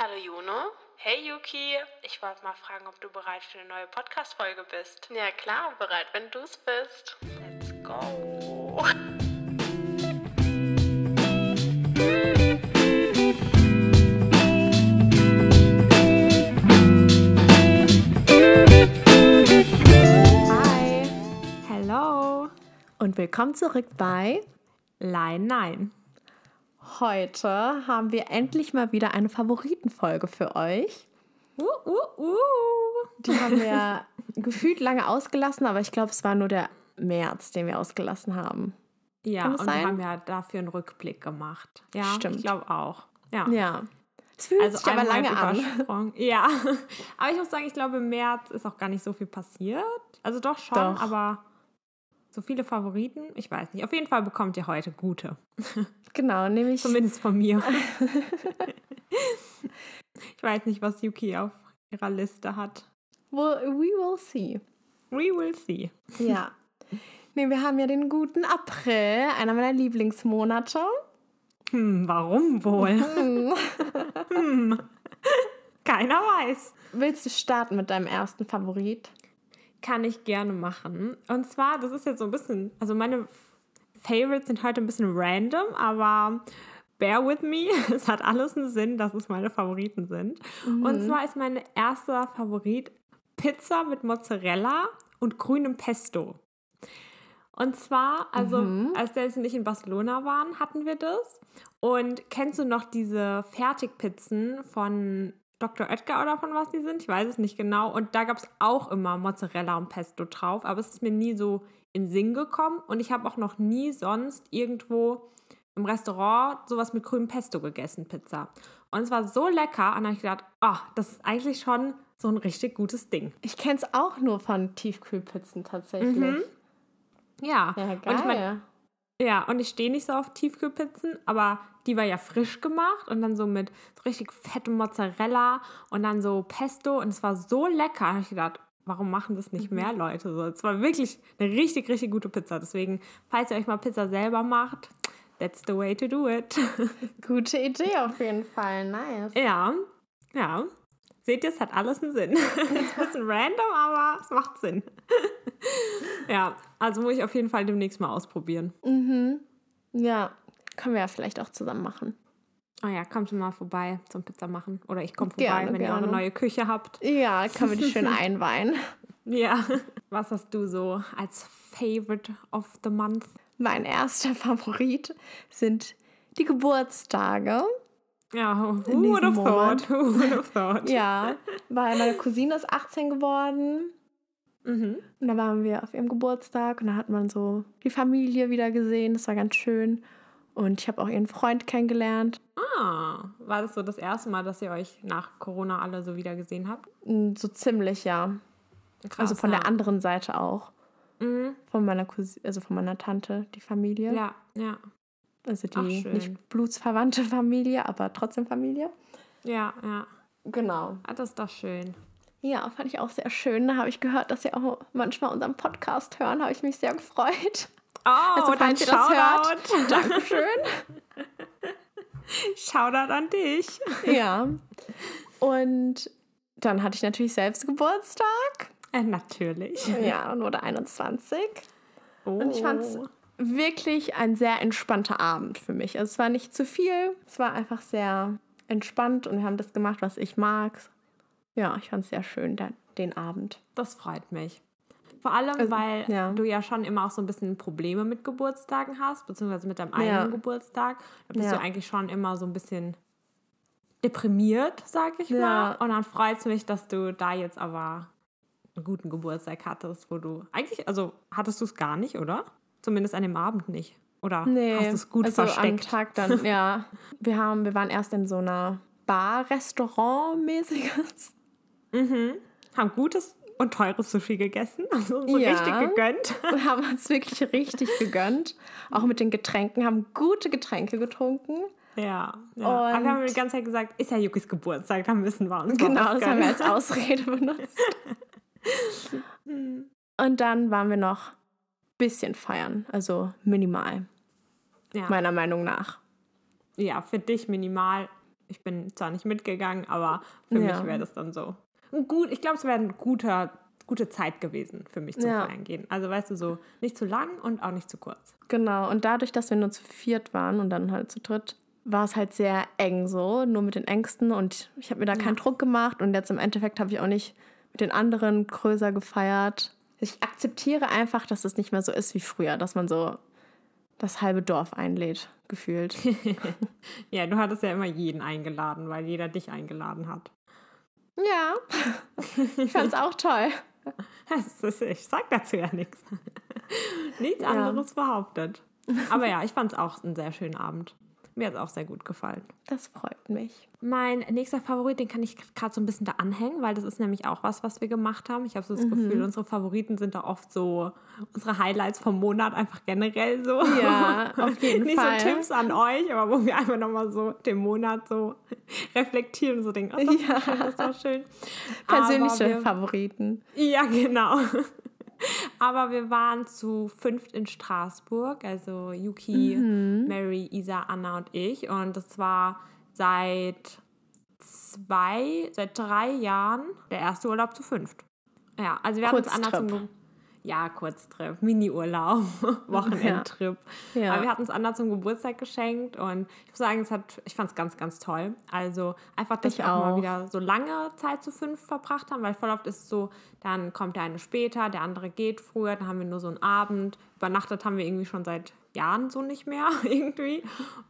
Hallo Juno. Hey Yuki, ich wollte mal fragen, ob du bereit für eine neue Podcast-Folge bist. Ja klar, bereit, wenn du es bist. Let's go. Hi Hello. und willkommen zurück bei Line 9. Heute haben wir endlich mal wieder eine Favoritenfolge für euch. Uh, uh, uh. Die haben wir gefühlt lange ausgelassen, aber ich glaube, es war nur der März, den wir ausgelassen haben. Ja, und wir sein? haben ja dafür einen Rückblick gemacht. Ja, Stimmt. ich glaube auch. Ja. Ja. Es fühlt sich aber lange an. Ja, aber ich muss sagen, ich glaube, im März ist auch gar nicht so viel passiert. Also doch schon, Doch. aber so viele Favoriten, ich weiß nicht. Auf jeden Fall bekommt ihr heute gute. Genau, nämlich Zumindest von mir. ich weiß nicht, was Yuki auf ihrer Liste hat. well, we will see. We will see. Ja. Nee, wir haben ja den guten April, einer meiner Lieblingsmonate. Hm, warum wohl? Hm. Hm. Keiner weiß. Willst du starten mit deinem ersten Favorit? Kann ich gerne machen. Und zwar, das ist jetzt so ein bisschen, also meine Favorites sind heute ein bisschen random, aber bear with me. Es hat alles einen Sinn, dass es meine Favoriten sind. Und zwar ist mein erster Favorit Pizza mit Mozzarella und grünem Pesto. Und zwar, also als Dennis und ich in Barcelona waren, hatten wir das. Und kennst du noch diese Fertigpizzen von Dr. Oetker oder von was die sind? Ich weiß es nicht genau. Und da gab es auch immer Mozzarella und Pesto drauf, aber es ist mir nie so in den Sinn gekommen. Und ich habe auch noch nie sonst irgendwo im Restaurant sowas mit grünem Pesto gegessen, Pizza. Und es war so lecker. Und dann habe ich gedacht, ah, das ist eigentlich schon so ein richtig gutes Ding. Ich kenne es auch nur von Tiefkühlpizzen tatsächlich. Mhm. Ja, Ja, und geil. ich mein, ja, und ich stehe nicht so auf Tiefkühlpizzen, aber die war ja frisch gemacht und dann so mit so richtig fettem Mozzarella und dann so Pesto und es war so lecker. Da habe ich gedacht, warum machen das nicht mehr Leute so? Es war wirklich eine richtig, richtig gute Pizza. Deswegen, falls ihr euch mal Pizza selber macht, that's the way to do it. Gute Idee auf jeden Fall. Nice. ja, ja. Seht ihr, es hat alles einen Sinn. ist ein bisschen random, aber es macht Sinn. ja, also muss ich auf jeden Fall demnächst mal ausprobieren. Mhm. Ja, können wir ja vielleicht auch zusammen machen. Oh ja, kommt mal vorbei zum Pizza machen. Oder ich komme vorbei, Gerne, wenn ihr eure gerne. neue Küche habt. Ja, können wir die schön einweihen. Ja. Was hast du so als Favorite of the Month? Mein erster Favorit sind die Geburtstage. Ja, who would have thought? Who would have thought? Ja, weil meine Cousine ist 18 geworden. Mhm. Und da waren wir auf ihrem Geburtstag und da hat man so die Familie wieder gesehen. Das war ganz schön. Und ich habe auch ihren Freund kennengelernt. Ah, war das so das erste Mal, dass ihr euch nach Corona alle so wieder gesehen habt? So ziemlich, ja. Krass, Also von ja. der anderen Seite auch. Mhm. Von meiner Cousine, also von meiner Tante, die Familie. Ja, ja, Also Ach, die schön. nicht blutsverwandte Familie, aber trotzdem Familie. ja, ja. Genau. Ah, das ist doch schön. Ja, fand ich auch sehr schön. Da habe ich gehört, dass Sie auch manchmal unseren Podcast hören. Habe ich mich sehr gefreut. Oh, Also, falls ihr das hört. Dankeschön. Shoutout an dich. ja. Und dann hatte ich natürlich selbst Geburtstag. Äh, natürlich. Ja, und wurde 21. Oh. Und ich fand es wirklich ein sehr entspannter Abend für mich. Also es war nicht zu viel. Es war einfach sehr entspannt und wir haben das gemacht, was ich mag. Ja, ich fand es sehr schön, den, den Abend. Das freut mich. Vor allem, Also, weil ja. du ja schon immer auch so ein bisschen Probleme mit Geburtstagen hast, beziehungsweise mit deinem eigenen Ja. Geburtstag. Da bist Ja. du eigentlich schon immer so ein bisschen deprimiert, sag ich Ja. mal. Und dann freut es mich, dass du da jetzt aber einen guten Geburtstag hattest, wo du eigentlich, also hattest du es gar nicht, oder? Zumindest an dem Abend nicht. Oder hast du es gut also versteckt? am Tag dann, ja. Wir, haben, wir waren erst in so einer Bar-Restaurant-mäßiges. Mhm. Haben gutes und teures Sushi gegessen, also so Ja. richtig gegönnt. Wir haben uns wirklich richtig gegönnt. Auch mit den Getränken, haben gute Getränke getrunken. Ja, ja. Aber wir haben Und- die ganze Zeit gesagt, ist ja Yukis Geburtstag, dann müssen wir uns Genau, das haben wir als Ausrede benutzt. Und dann waren wir noch bisschen feiern, also minimal, ja. meiner Meinung nach. ja, für dich minimal. ich bin zwar nicht mitgegangen, aber für Ja. mich wäre das dann so. Gut, ich glaube, es wäre eine gute, gute Zeit gewesen für mich zum Ja. Feiern gehen. Also weißt du, so nicht zu lang und auch nicht zu kurz. Genau, und dadurch, dass wir nur zu viert waren und dann halt zu dritt, war es halt sehr eng so, nur mit den Ängsten und ich habe mir da keinen Druck gemacht und jetzt im Endeffekt habe ich auch nicht mit den anderen größer gefeiert. Ich akzeptiere einfach, dass es nicht mehr so ist wie früher, dass man so das halbe Dorf einlädt, gefühlt. Ja, du hattest ja immer jeden eingeladen, weil jeder dich eingeladen hat. ja, ich fand es auch toll. Ist, ich sag dazu ja nichts. Nichts Ja. anderes behauptet. Aber ja, ich fand es auch einen sehr schönen Abend. Mir hat es auch sehr gut gefallen. Das freut mich. Mein nächster Favorit, den kann ich gerade so ein bisschen da anhängen, weil das ist nämlich auch was, was wir gemacht haben. Ich habe so das Gefühl, unsere Favoriten sind da oft so unsere Highlights vom Monat einfach generell so. Ja, auf jeden Nicht Fall. so Tipps an euch, aber wo wir einfach nochmal so den Monat so reflektieren und so denken, oh, das Ja. war schön, das war schön. Persönliche Favoriten. ja, genau. Aber wir waren zu fünft in Straßburg, also Yuki, Mary, Isa, Anna und ich. Und das war seit zwei, seit drei Jahren der erste Urlaub zu fünft. Ja, also wir hatten uns Anna zum ja, Kurztrip, Mini-Urlaub, Wochenendtrip. Ja. Aber wir hatten es Anna zum Geburtstag geschenkt und ich muss sagen, es hat, ich fand es ganz, ganz toll. Also einfach, dass Ich wir auch mal auch. wieder so lange Zeit zu fünf verbracht haben, weil voll oft ist es so, dann kommt der eine später, der andere geht früher, dann haben wir nur so einen Abend. Übernachtet haben wir irgendwie schon seit Jahren so nicht mehr irgendwie.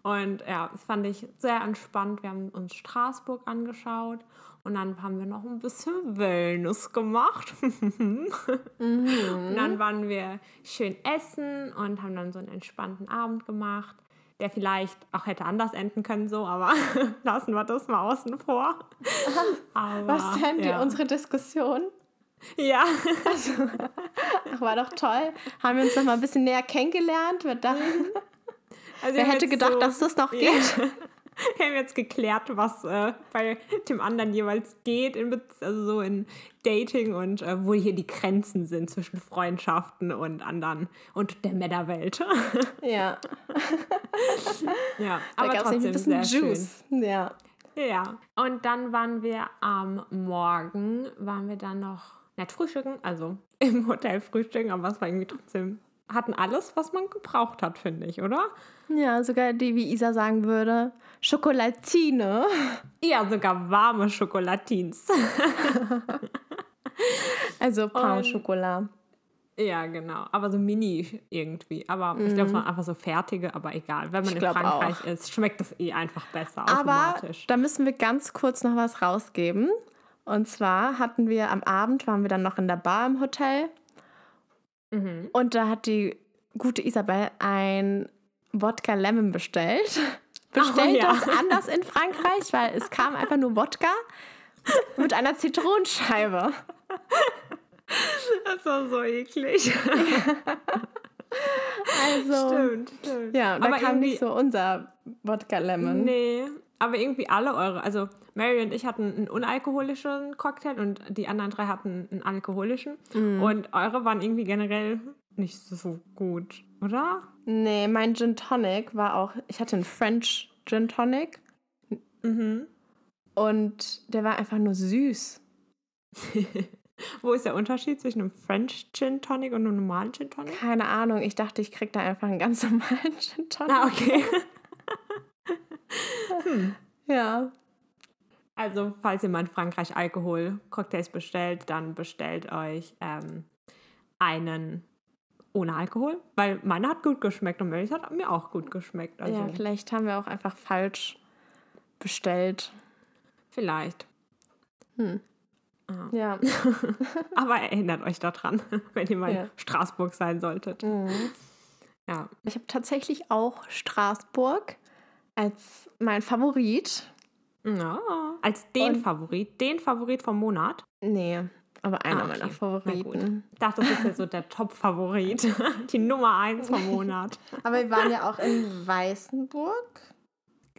Und ja, das fand ich sehr entspannt. Wir haben uns Straßburg angeschaut und dann haben wir noch ein bisschen Wellness gemacht. Und dann waren wir schön essen und haben dann so einen entspannten Abend gemacht, der vielleicht auch hätte anders enden können, so, aber lassen wir das mal außen vor. Aber, Was denn die, ja. unsere Diskussion? Ja, Ach, war doch toll. Haben wir uns noch mal ein bisschen näher kennengelernt. Wir dachten, also wer haben hätte jetzt gedacht, so, dass das noch Ja. geht? Wir haben jetzt geklärt, was äh, bei dem anderen jeweils geht, in, also so in Dating und äh, wo hier die Grenzen sind zwischen Freundschaften und anderen und der Männerwelt. Ja, ja, da aber trotzdem ein bisschen sehr Juice. Ja. schön. Ja, und dann waren wir am Morgen, waren wir dann noch nett frühstücken, also im Hotel frühstücken, aber es war irgendwie trotzdem, hatten alles, was man gebraucht hat, finde ich, oder? ja, sogar die, wie Isa sagen würde, Schokolatine. Ja, sogar warme Schokolatins. Also Pain Chocolat. Ja, genau. Aber so mini irgendwie. Aber ich glaube, es waren einfach so fertige, aber egal. Wenn man Mhm. Ich in Frankreich auch. ist, schmeckt das eh einfach besser Aber automatisch. da müssen wir ganz kurz noch was rausgeben. Und zwar hatten wir am Abend, waren wir dann noch in der Bar im Hotel. Mhm. Und da hat die gute Isabel ein Wodka Lemon bestellt. Bestellt ja. das anders in Frankreich, weil es kam einfach nur Wodka mit einer Zitronenscheibe. Das war so eklig. Also, stimmt, stimmt. ja, da aber kam nicht so unser Wodka Lemon. Nee, aber irgendwie alle eure. Also Mary und ich hatten einen unalkoholischen Cocktail und die anderen drei hatten einen alkoholischen. Mhm. Und eure waren irgendwie generell nicht so gut, oder? Nee, mein Gin Tonic war auch, ich hatte einen French Gin Tonic Mhm. und der war einfach nur süß. Wo ist der Unterschied zwischen einem French Gin Tonic und einem normalen Gin Tonic? Keine Ahnung, ich dachte, ich krieg da einfach einen ganz normalen Gin Tonic. Ah, okay. Ja. Also, falls ihr mal in Frankreich Alkohol-Cocktails bestellt, dann bestellt euch ähm, einen ohne Alkohol, weil meine hat gut geschmeckt und Marys hat mir auch gut geschmeckt. Also, Ja, vielleicht haben wir auch einfach falsch bestellt. vielleicht. Ja. Aber erinnert euch daran, wenn ihr mal Ja. in Straßburg sein solltet. Ja. Ich habe tatsächlich auch Straßburg als mein Favorit. ja. Als den Und- Favorit, den Favorit vom Monat. Nee, aber einer Ah, okay. meiner Favoriten. Ich dachte, das ist jetzt so der Top-Favorit. Die Nummer eins vom Monat. Aber wir waren ja auch in Weißenburg.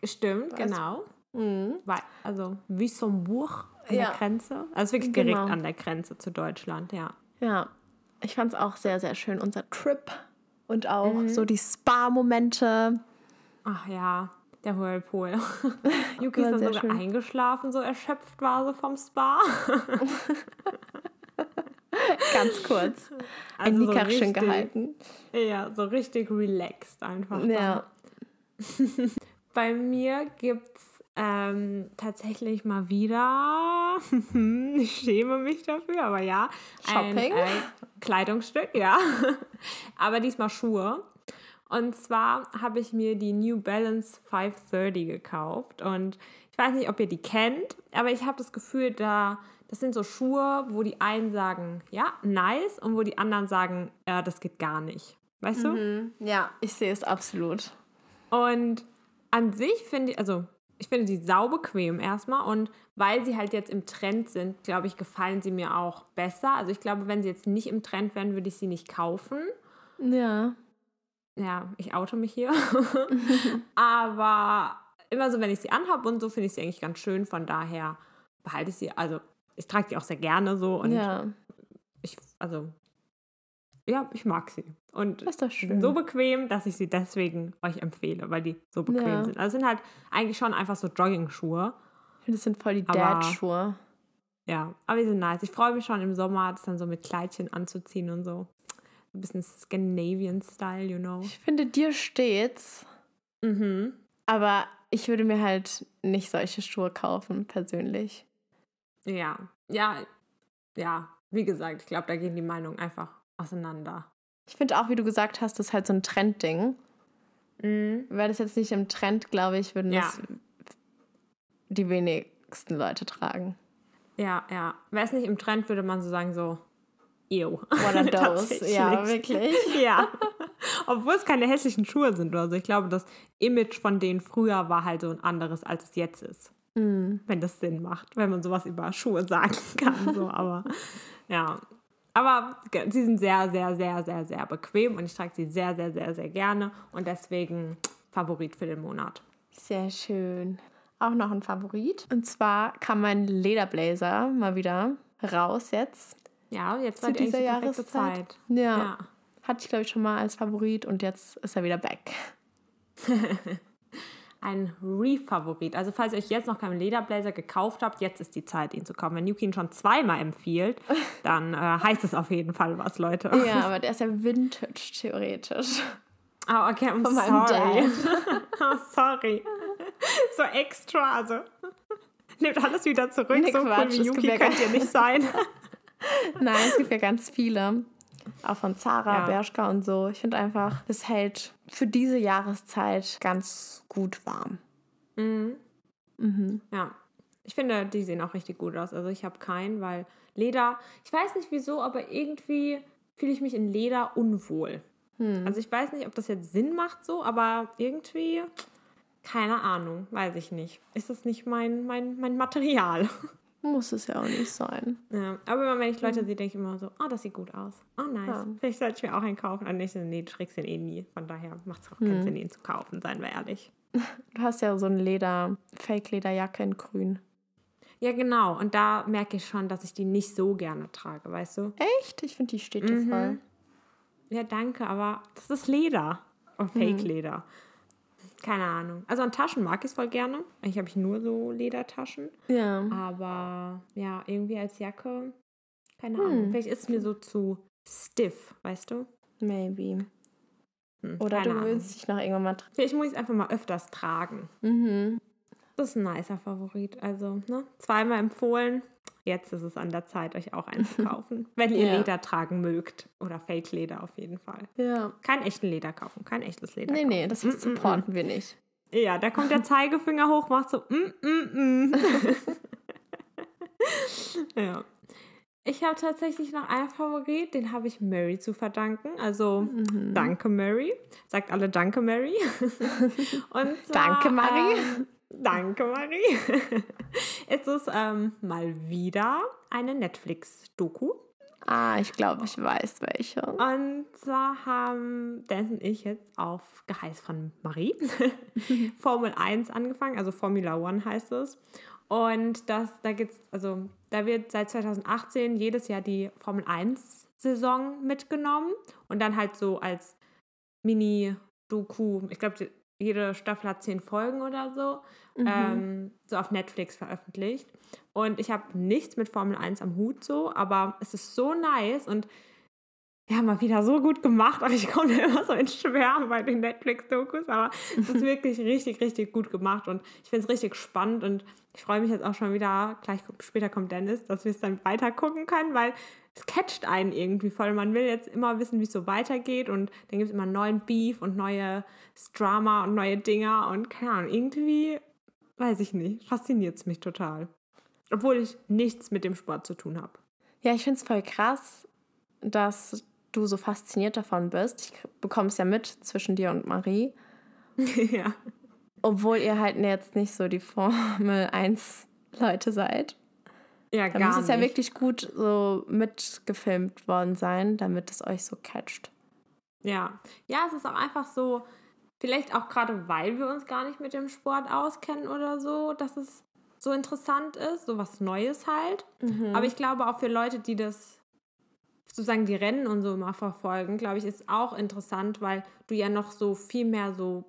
Stimmt, Was? genau. Mhm. Also Wissembourg an Ja. der Grenze. Also wirklich Genau. direkt an der Grenze zu Deutschland, ja. Ja, ich fand es auch sehr, sehr schön, unser Trip. Und auch Mhm. so die Spa-Momente. Ach ja. Der Whirlpool. Yuki ist dann sogar schön. eingeschlafen, so erschöpft war sie vom Spa. Ganz kurz. Ein Also so Nickerchen richtig- gehalten. Ja, so richtig relaxed einfach. Ja. Bei mir gibt's ähm, tatsächlich mal wieder, ich schäme mich dafür, aber ja, Shopping? ein äh, Kleidungsstück, ja. aber diesmal Schuhe. Und zwar habe ich mir die New Balance 530 gekauft. Und ich weiß nicht, ob ihr die kennt, aber ich habe das Gefühl, da, das sind so Schuhe, wo die einen sagen, ja, nice, und wo die anderen sagen, ja, das geht gar nicht. Weißt du? Mhm. Ja, ich sehe es absolut. Und an sich finde ich, also ich finde die sau bequem erstmal und weil sie halt jetzt im Trend sind, glaube ich, gefallen sie mir auch besser. Also ich glaube, wenn sie jetzt nicht im Trend wären, würde ich sie nicht kaufen. Ja. Ja, ich oute mich hier. Aber immer so, wenn ich sie anhabe und so, finde ich sie eigentlich ganz schön. Von daher behalte ich sie, also ich trage die auch sehr gerne so und ja, ich, also ja, ich mag sie. Und so bequem, dass ich sie deswegen euch empfehle, weil die so bequem Ja. sind. Also es sind halt eigentlich schon einfach so Jogging-Schuhe. Ich finde, das sind voll die Dad-Schuhe. Ja, aber die sind nice. Ich freue mich schon im Sommer, das dann so mit Kleidchen anzuziehen und so. Ein bisschen Scandinavian-Style, you know. Ich finde, dir steht's, Mhm. aber ich würde mir halt nicht solche Schuhe kaufen, persönlich. Ja, ja, ja. Wie gesagt, ich glaube, da gehen die Meinungen einfach auseinander. Ich finde auch, wie du gesagt hast, das ist halt so ein Trendding. Mhm. Wäre das jetzt nicht im Trend, glaube ich, würden Ja. das die wenigsten Leute tragen. Ja, ja. Wäre es nicht im Trend, würde man so sagen, so, ew. What are those? Ja, wirklich. ja. Obwohl es keine hässlichen Schuhe sind oder so. Ich glaube, das Image von denen früher war halt so ein anderes, als es jetzt ist. Mhm. Wenn das Sinn macht, wenn man sowas über Schuhe sagen kann. So, aber ja. Aber sie sind sehr, sehr, sehr, sehr, sehr bequem und ich trage sie sehr, sehr, sehr, sehr gerne und deswegen Favorit für den Monat. Sehr schön. Auch noch ein Favorit. Und zwar kam mein Lederblazer mal wieder raus jetzt. Ja, jetzt war die dieser Jahreszeit. Zeit. Ja. Ja. Hatte ich, glaube ich, schon mal als Favorit und jetzt ist er wieder back. Ein Re-Favorit. Also falls ihr euch jetzt noch keinen Lederblazer gekauft habt, jetzt ist die Zeit, ihn zu kaufen. Wenn Yuki ihn schon zweimal empfiehlt, dann äh, heißt es auf jeden Fall was, Leute. Ja, aber der ist ja vintage, theoretisch. Ah, okay, I'm Von sorry. Oh, sorry. So extra, also. Nehmt alles wieder zurück. Nee, so Quatsch, cool wie Yuki könnt ihr nicht sein. Nein, es gibt ja ganz viele. Auch von Zara, Ja. Bershka und so. Ich finde einfach, es hält für diese Jahreszeit ganz gut warm. Mhm. Mhm. Ja. Ich finde, die sehen auch richtig gut aus. Also ich habe keinen, weil Leder, ich weiß nicht wieso, aber irgendwie fühle ich mich in Leder unwohl. Hm. Also ich weiß nicht, ob das jetzt Sinn macht so, aber irgendwie, keine Ahnung, weiß ich nicht. Ist das nicht mein, mein, mein Material? Muss es ja auch nicht sein. Ja, aber immer, wenn ich Leute sehe, denke ich immer so, oh, das sieht gut aus. Oh, nice. Ja. Vielleicht sollte ich mir auch einen kaufen. Und nicht so, nee, du den eh nie. Von daher macht es auch keinen Sinn, ihn zu kaufen, seien wir ehrlich. Du hast ja so eine Leder, Fake-Lederjacke in grün. Ja, genau. Und da merke ich schon, dass ich die nicht so gerne trage, weißt du? Echt? Ich finde, die steht dir Mhm. voll. Ja, danke, aber das ist Leder. Und Fake-Leder. Keine Ahnung. Also an Taschen mag ich es voll gerne. Eigentlich habe ich nur so Ledertaschen. Ja. Aber ja, irgendwie als Jacke, keine Ahnung. Vielleicht ist es mir so zu stiff, weißt du? Maybe. Hm, Oder du willst dich noch irgendwann mal drin. Vielleicht muss ich es einfach mal öfters tragen. Mhm. Das ist ein nicer Favorit. Also, ne? Zweimal empfohlen. Jetzt ist es an der Zeit, euch auch einen zu kaufen. Wenn ihr Ja. Leder tragen mögt. Oder Fake-Leder auf jeden Fall. Ja. Kein echten Leder kaufen. Kein echtes Leder Nee, kaufen. nee, das Mm, mm, supporten wir nicht. mm. Ja, da kommt der Zeigefinger hoch, macht so mm, mm, mm. ja. Ich habe tatsächlich noch einen Favorit, den habe ich Mary zu verdanken. Also Mhm. danke Mary. Sagt alle danke Mary. Und zwar, Danke, Marie. Ähm, danke Marie. es ist ähm, mal wieder eine Netflix-Doku. Ah, ich glaube, ich weiß welche. Und zwar haben Dennis und ich jetzt auf Geheiß von Marie Formel 1 angefangen, also Formula One heißt es. Und das, da gibt's, also da wird seit 2018 jedes Jahr die Formel 1 Saison mitgenommen und dann halt so als Mini-Doku, ich glaube, jede Staffel hat zehn Folgen oder so, ähm, so auf Netflix veröffentlicht. Und ich habe nichts mit Formel 1 am Hut so, aber es ist so nice und ja, mal wieder so gut gemacht. Aber ich komme immer so ins Schwärmen bei den Netflix-Dokus. Aber es ist wirklich richtig, richtig gut gemacht. Und ich finde es richtig spannend. Und ich freue mich jetzt auch schon wieder, gleich später kommt Dennis, dass wir es dann weiter gucken können, weil es catcht einen irgendwie voll. Man will jetzt immer wissen, wie es so weitergeht. Und dann gibt es immer neuen Beef und neues Drama und neue Dinger. Und keine Ahnung, irgendwie, weiß ich nicht, fasziniert es mich total. Obwohl ich nichts mit dem Sport zu tun habe. Ja, ich finde es voll krass, dass du so fasziniert davon bist. Ich bekomme es ja mit zwischen dir und Marie. ja. Obwohl ihr halt jetzt nicht so die Formel 1 Leute seid. Ja, Da gar muss es nicht. ja wirklich gut so mitgefilmt worden sein, damit es euch so catcht. Ja. Ja, es ist auch einfach so, vielleicht auch gerade, weil wir uns gar nicht mit dem Sport auskennen oder so, dass es so interessant ist, so was Neues halt. Aber ich glaube auch für Leute, die das sozusagen die Rennen und so immer verfolgen, glaube ich, ist auch interessant, weil du ja noch so viel mehr so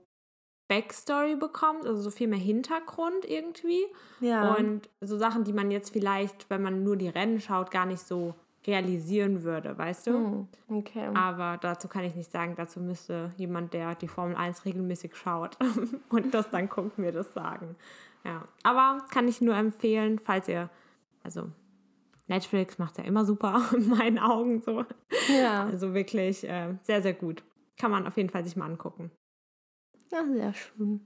Backstory bekommst, also so viel mehr Hintergrund irgendwie. Ja. Und so Sachen, die man jetzt vielleicht, wenn man nur die Rennen schaut, gar nicht so realisieren würde, weißt du? Hm, okay. Aber dazu kann ich nicht sagen, dazu müsste jemand, der die Formel 1 regelmäßig schaut und das dann guckt, mir das sagen. Ja, aber kann ich nur empfehlen, falls ihr, also Netflix macht ja immer super in meinen Augen so. ja. Also wirklich äh, sehr, sehr gut. Kann man auf jeden Fall sich mal angucken. ja, sehr schön.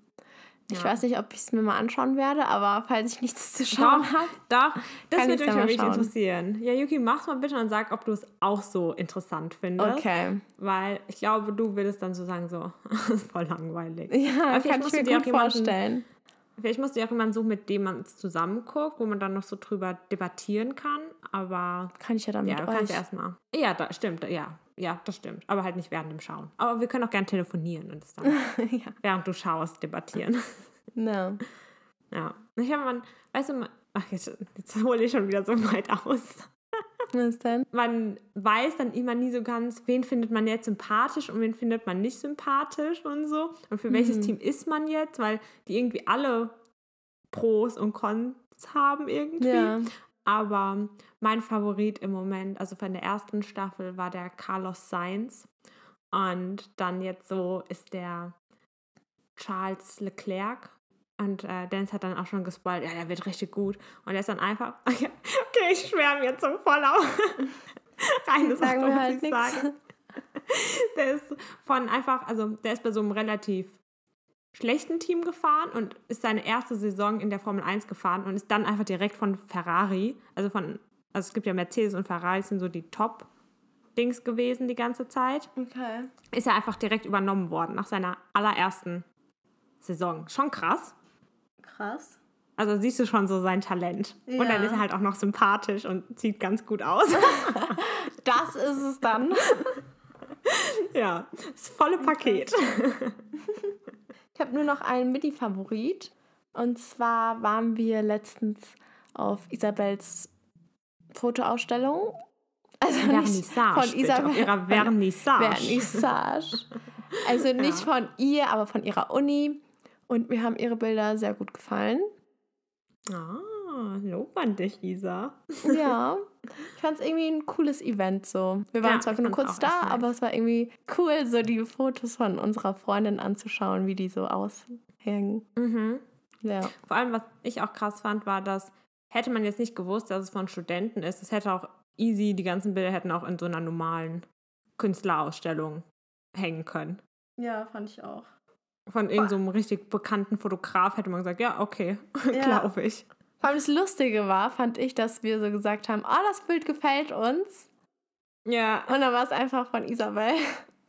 Ich Ja. weiß nicht, ob ich es mir mal anschauen werde, aber falls ich nichts zu schauen habe. doch, das Kann würde mich wirklich schauen. interessieren. Ja, Yuki, mach's mal bitte und sag, ob du es auch so interessant findest. Okay. Weil ich glaube, du würdest dann so sagen, so, voll langweilig. Ja, vielleicht kann ich mir gut jemanden- vorstellen. Vielleicht musst du ja auch jemanden suchen, mit dem man es zusammen guckt, wo man dann noch so drüber debattieren kann. Aber Kann ich ja dann ja, mit kannst erstmal. Ja, das stimmt. Ja, ja, das stimmt. Aber halt nicht während dem Schauen. Aber wir können auch gerne telefonieren und es dann, ja. während du schaust, debattieren. No. ja. Ich habe man, weißt du, ach, jetzt, jetzt hole ich schon wieder so weit aus. Was denn? Man weiß dann immer nie so ganz, wen findet man jetzt sympathisch und wen findet man nicht sympathisch und so. Und für welches Team ist man jetzt, weil die irgendwie alle Pros und Cons haben irgendwie. Ja. Aber mein Favorit im Moment, also von der ersten Staffel, war der Carlos Sainz. Und dann jetzt so ist der Charles Leclerc. Und äh, Dennis hat dann auch schon gespoilt, ja, der wird richtig gut. Und er ist dann einfach, okay, ich schwärme jetzt so voll auf. Rein, das Sagen wir halt ich nichts. sagen. Der ist von einfach, also der ist bei so einem relativ schlechten Team gefahren und ist seine erste Saison in der Formel 1 gefahren und ist dann einfach direkt von Ferrari, also von, also es gibt ja Mercedes und Ferrari sind so die Top-Dings gewesen die ganze Zeit, Okay. ist er einfach direkt übernommen worden nach seiner allerersten Saison. Schon krass. Krass. Also siehst du schon so sein Talent. Und dann Ja. ist er halt auch noch sympathisch und sieht ganz gut aus. Das ist es dann. ja, das volle Paket. Ich habe nur noch einen Mini-Favorit. Und zwar waren wir letztens auf Isabels Fotoausstellung. Also Vernissage, von Isabel. auf ihrer Vernissage. Vernissage. Also nicht von ihr, aber von ihrer Uni. Und mir haben ihre Bilder sehr gut gefallen. Ah, lob an dich, Isa. Ja, ich fand es irgendwie ein cooles Event so. Wir waren Ja, zwar nur kurz da, nice. aber es war irgendwie cool, so die Fotos von unserer Freundin anzuschauen, wie die so aushängen. Mhm. Ja. Vor allem, was ich auch krass fand, war, dass hätte man jetzt nicht gewusst, dass es von Studenten ist, es hätte auch easy, die ganzen Bilder hätten auch in so einer normalen Künstlerausstellung hängen können. Ja, fand ich auch. Von irgendeinem so richtig bekannten Fotograf hätte man gesagt, ja, okay, Ja. glaube ich. Vor allem das Lustige war, fand ich, dass wir so gesagt haben, oh, das Bild gefällt uns. Ja, Und dann war es einfach von Isabel.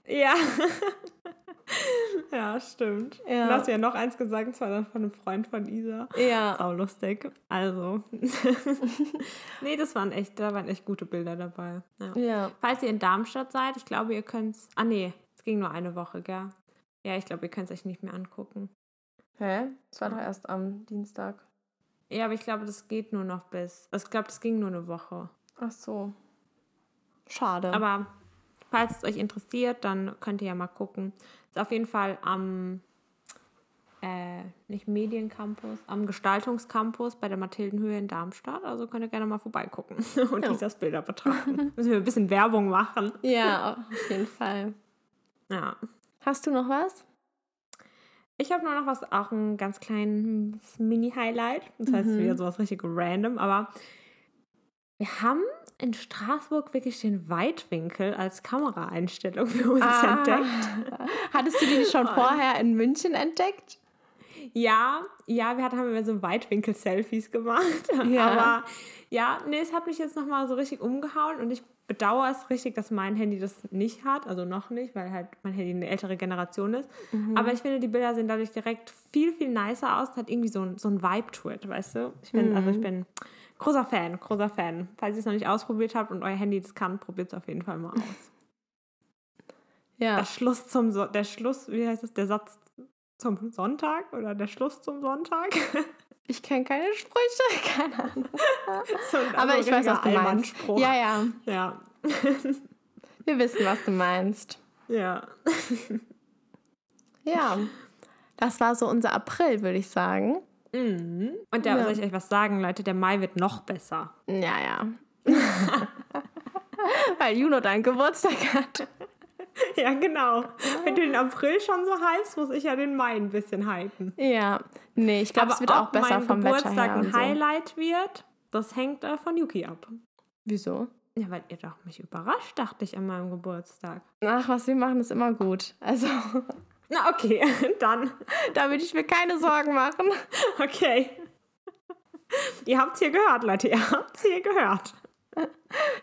ja. ja, stimmt. Ja. Du hast ja noch eins gesagt, das war dann von einem Freund von Isa. Ja. Sau lustig. Also. nee, das waren echt, da waren echt gute Bilder dabei. Ja. Ja. Falls ihr in Darmstadt seid, ich glaube, ihr könnt Ah, nee, es ging nur eine Woche, gell? Ja, ich glaube, ihr könnt es euch nicht mehr angucken. Hä? Das war doch erst am Dienstag. Ja, aber ich glaube, das geht nur noch bis. Also ich glaube, das ging nur eine Woche. Ach so. Schade. Aber falls es euch interessiert, dann könnt ihr ja mal gucken. Ist auf jeden Fall am äh, nicht Mediencampus, am Gestaltungscampus bei der Mathildenhöhe in Darmstadt. Also könnt ihr gerne mal vorbeigucken und Ja. Lisas Bilder betrachten. Müssen wir ein bisschen Werbung machen. Ja, auf jeden Fall. Ja. Hast du noch was? Ich habe nur noch was, auch ein ganz kleines Mini-Highlight. Das heißt Mhm. wieder sowas richtig random, aber wir haben in Straßburg wirklich den Weitwinkel als Kameraeinstellung für uns Ah. entdeckt. Hattest du die schon vorher in München entdeckt? Ja, ja, wir hatten, haben wir so Weitwinkel-Selfies gemacht. Ja. Aber ja, nee, es hat mich jetzt nochmal so richtig umgehauen und ich bedauere es richtig, dass mein Handy das nicht hat. Also noch nicht, weil halt mein Handy eine ältere Generation ist. Aber ich finde, die Bilder sehen dadurch direkt viel, viel nicer aus. Hat irgendwie so ein, so ein Vibe to it, weißt du? Ich bin, also ich bin großer Fan, großer Fan. Falls ihr es noch nicht ausprobiert habt und euer Handy das kann, probiert es auf jeden Fall mal aus. Ja. Der Schluss zum so der Schluss, wie heißt es, der Satz zum Sonntag oder der Schluss zum Sonntag? Ich kenne keine Sprüche, keine Ahnung. So Aber ich weiß, was du meinst. Ja, ja. Ja. Wir wissen, was du meinst. Ja. Ja. Das war so unser April, würde ich sagen. Mhm. Und da Ja. soll ich euch was sagen, Leute, der Mai wird noch besser. Ja, ja. Weil Juno deinen Geburtstag hat. Ja, genau. Wenn du den April schon so hypst, muss ich ja den Mai ein bisschen hypen. Ja. Nee, ich glaube, es wird auch besser vom Wetter Geburtstag her. Und ein so. Highlight wird, das hängt äh, von Yuki ab. Wieso? Ja, weil ihr doch mich überrascht, dachte ich, an meinem Geburtstag. Ach, was wir machen, ist immer gut. Also, Na, okay, dann. da würde ich mir keine Sorgen machen. Okay. Ihr habt's hier gehört, Leute. Ihr habt's hier gehört.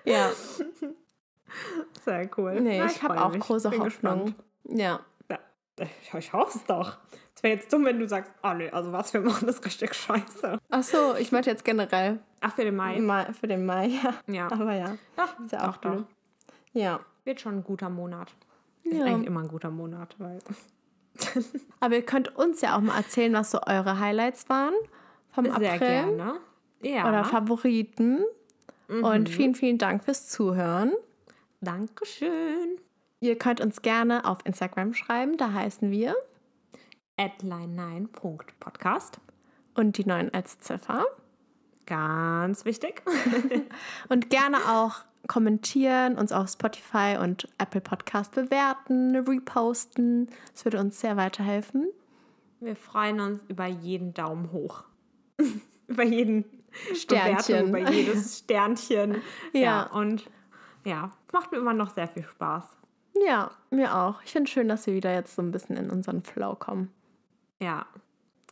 Ja. Sehr cool. Nee, Na, ich habe freu auch mich. große Hoffnung. Ja. Ja, ich, ich hoffe es doch. Es wäre jetzt dumm, wenn du sagst, oh nee, also was wir machen, ist richtig scheiße. Ach so, ich meinte jetzt generell Ach, für den Mai. Mai, für den Mai, ja. Ja. Aber ja. Doch, Ist ja auch doch, doch. blöd. Ja. Wird schon ein guter Monat. Ist Ja. eigentlich immer ein guter Monat, weil. Aber ihr könnt uns ja auch mal erzählen, was so eure Highlights waren vom Sehr April gerne. Ja. oder Favoriten. Und vielen, vielen Dank fürs Zuhören. Dankeschön. Ihr könnt uns gerne auf Instagram schreiben, da heißen wir Adline9.podcast. und die neuen als Ziffer. Ganz wichtig. Und gerne auch kommentieren, uns auf Spotify und Apple Podcast bewerten, reposten. Das würde uns sehr weiterhelfen. Wir freuen uns über jeden Daumen hoch. über jeden Sternchen. Bewertung, über jedes Sternchen. Ja. Und ja, macht mir immer noch sehr viel Spaß. Ja, mir auch. Ich finde schön, dass wir wieder jetzt so ein bisschen in unseren Flow kommen. Ja.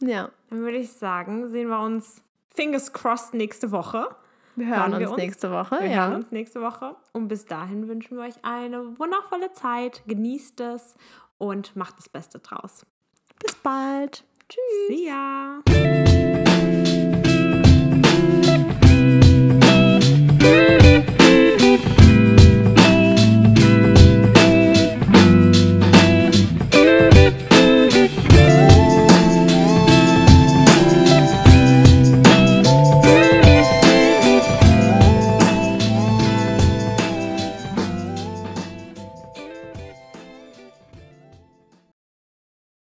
Ja, Dann würde ich sagen, sehen wir uns fingers crossed nächste Woche. wir hören Hören wir uns uns? nächste Woche. Wir ja. hören uns nächste Woche. Und bis dahin wünschen wir euch eine wundervolle Zeit. Genießt es und macht das Beste draus. Bis bald. Tschüss. See ya!